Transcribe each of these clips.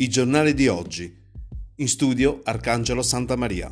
I giornali di oggi. In studio Arcangelo Santa Maria.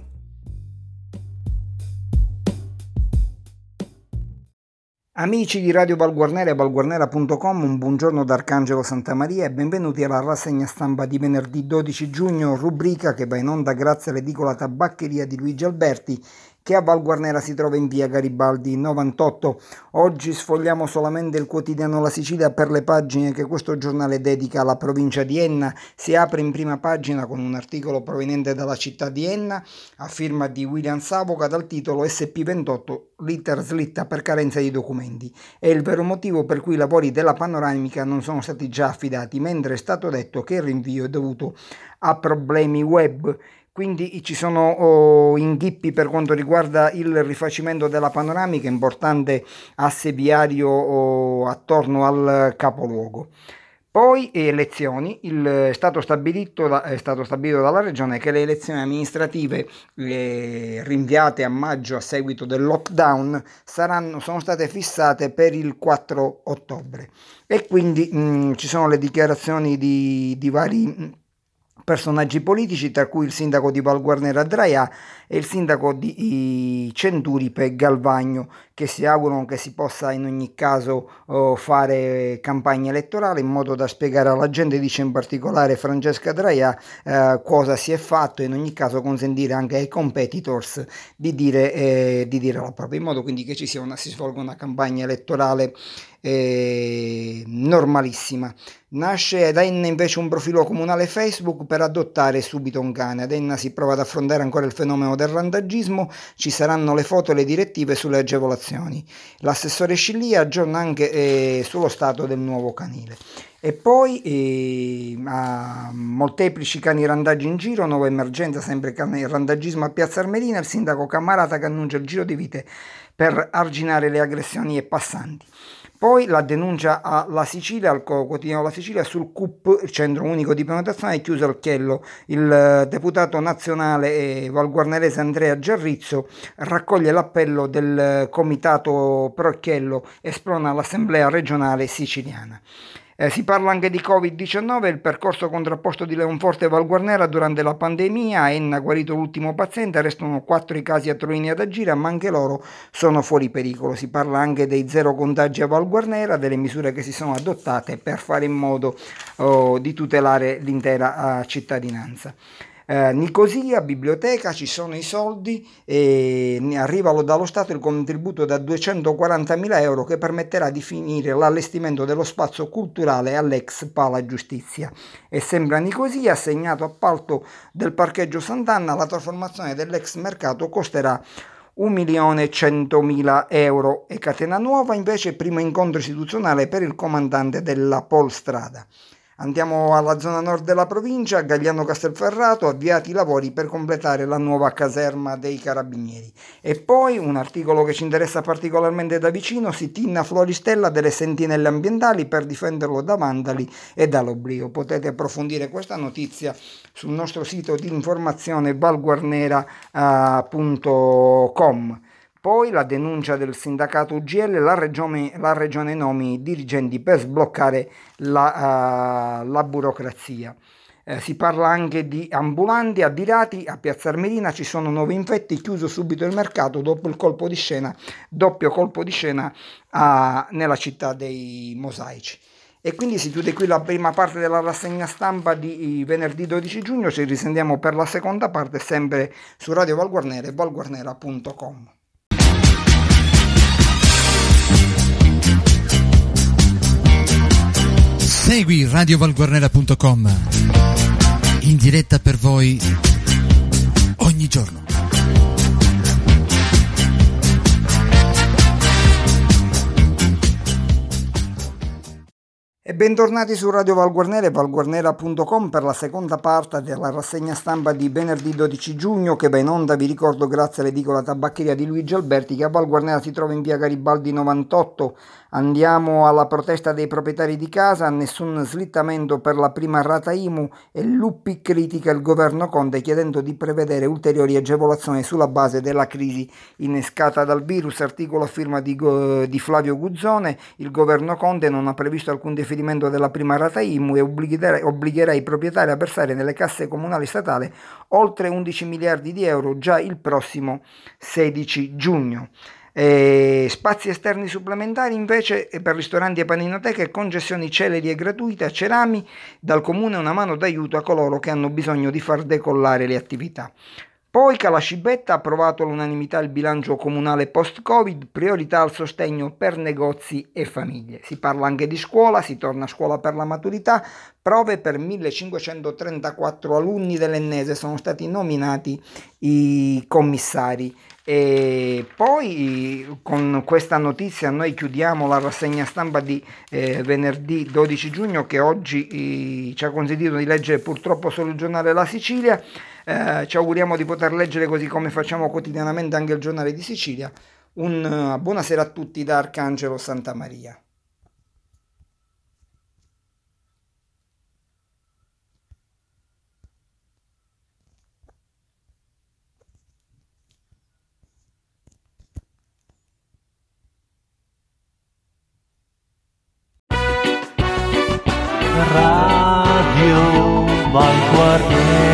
Amici di Radio Valguarnera e valguarnera.com, un buongiorno da Arcangelo Santa Maria e benvenuti alla rassegna stampa di venerdì 12 giugno, rubrica che va in onda grazie all'edicola tabaccheria di Luigi Alberti che a Val Guarnera si trova in via Garibaldi 98. Oggi sfogliamo solamente il quotidiano La Sicilia per le pagine che questo giornale dedica alla provincia di Enna. Si apre in prima pagina con un articolo proveniente dalla città di Enna a firma di William Savoca dal titolo SP28 l'iter slitta per carenza di documenti. È il vero motivo per cui i lavori della panoramica non sono stati già affidati, mentre è stato detto che il rinvio è dovuto a problemi web quindi ci sono oh, inghippi per quanto riguarda il rifacimento della panoramica, importante asse viario oh, attorno al capoluogo. Poi elezioni, il, è, stato da, è, stato stabilito dalla Regione che le elezioni amministrative eh, rinviate a maggio a seguito del lockdown saranno, sono state fissate per il 4 ottobre e quindi mh, mm, ci sono le dichiarazioni di, di vari personaggi politici, tra cui il sindaco di Val Guarnera Draia e il sindaco di Centuripe Galvagno, che si augurano che si possa in ogni caso oh, fare campagna elettorale in modo da spiegare alla gente, dice in particolare Francesca Draia, eh, cosa si è fatto e in ogni caso consentire anche ai competitors di dire, eh, di dire la propria, in modo quindi che ci sia una, si svolga una campagna elettorale eh, normalissima. Nasce ad Enna invece un profilo comunale Facebook per adottare subito un cane. Ad Enna si prova ad affrontare ancora il fenomeno del randagismo, ci saranno le foto e le direttive sulle agevolazioni. L'assessore Scillia aggiorna anche eh, sullo stato del nuovo canile. E poi eh, molteplici cani randaggi in giro, nuova emergenza, sempre cani randagismo a Piazza Armerina, il sindaco Camarata che annuncia il giro di vite per arginare le aggressioni ai passanti. Poi la denuncia alla Sicilia, al quotidiano La Sicilia, sul CUP, il centro unico di prenotazione, è chiuso al chiello. Il eh, deputato nazionale e valguarnerese Andrea Giarrizzo raccoglie l'appello del comitato Procchiello e sprona l'assemblea regionale siciliana. Eh, si parla anche di Covid-19, il percorso contrapposto di Leonforte e Valguarnera durante la pandemia, Enna guarito l'ultimo paziente, restano quattro i casi a Troini ad agire, ma anche loro sono fuori pericolo. Si parla anche dei zero contagi a Valguarnera, delle misure che si sono adottate per fare in modo oh, di tutelare l'intera uh, cittadinanza eh, Nicosia, biblioteca, ci sono i soldi e arriva dallo Stato il contributo da 240.000 euro che permetterà di finire l'allestimento dello spazio culturale all'ex Pala Giustizia. E sembra Nicosia, assegnato appalto del parcheggio Sant'Anna, la trasformazione dell'ex mercato costerà 1.100.000 euro e Catena Nuova invece primo incontro istituzionale per il comandante della Polstrada. Andiamo alla zona nord della provincia, Gagliano Castelferrato, avviati i lavori per completare la nuova caserma dei carabinieri. E poi un articolo che ci interessa particolarmente da vicino, si tinna Floristella delle sentinelle ambientali per difenderlo da vandali e dall'oblio. Potete approfondire questa notizia sul nostro sito di informazione valguarnera.com. Poi la denuncia del sindacato UGL, la regione, la regione nomi dirigenti per sbloccare la, uh, la burocrazia. Eh, si parla anche di ambulanti addirati a Piazza Armerina, ci sono nuovi infetti, chiuso subito il mercato dopo il colpo di scena, doppio colpo di scena uh, nella città dei mosaici. E quindi si chiude qui la prima parte della rassegna stampa di venerdì 12 giugno, ci risentiamo per la seconda parte sempre su Radio Valguarnera e valguarnera.com. Segui radiovalguarnera.com in diretta per voi ogni giorno. E bentornati su Radio Valguarnera e valguarnera.com per la seconda parte della rassegna stampa di venerdì 12 giugno che va in onda, vi ricordo, grazie all'edicola tabaccheria di Luigi Alberti che a Valguarnera si trova in via Garibaldi 98 Andiamo alla protesta dei proprietari di casa, nessun slittamento per la prima rata IMU e Luppi critica il governo Conte chiedendo di prevedere ulteriori agevolazioni sulla base della crisi innescata dal virus. Articolo a firma di, di Flavio Guzzone, il governo Conte non ha previsto alcun deferimento della prima rata IMU e obbligherà, i proprietari a versare nelle casse comunali statali oltre 11 miliardi di euro già il prossimo 16 giugno. E spazi esterni supplementari invece per ristoranti e paninoteche concessioni celeri e gratuite a Cerami dal comune una mano d'aiuto a coloro che hanno bisogno di far decollare le attività. Poi Calascibetta ha approvato all'unanimità il bilancio comunale post-Covid, priorità al sostegno per negozi e famiglie. Si parla anche di scuola, si torna a scuola per la maturità, prove per 1534 alunni dell'Ennese sono stati nominati i commissari. E poi con questa notizia noi chiudiamo la rassegna stampa di eh, venerdì 12 giugno che oggi eh, ci ha consentito di leggere purtroppo solo il giornale La Sicilia. Eh, ci auguriamo di poter leggere così come facciamo quotidianamente anche il giornale di Sicilia. Un, uh, buonasera a tutti da Arcangelo Santa Maria. Radio Vanguardia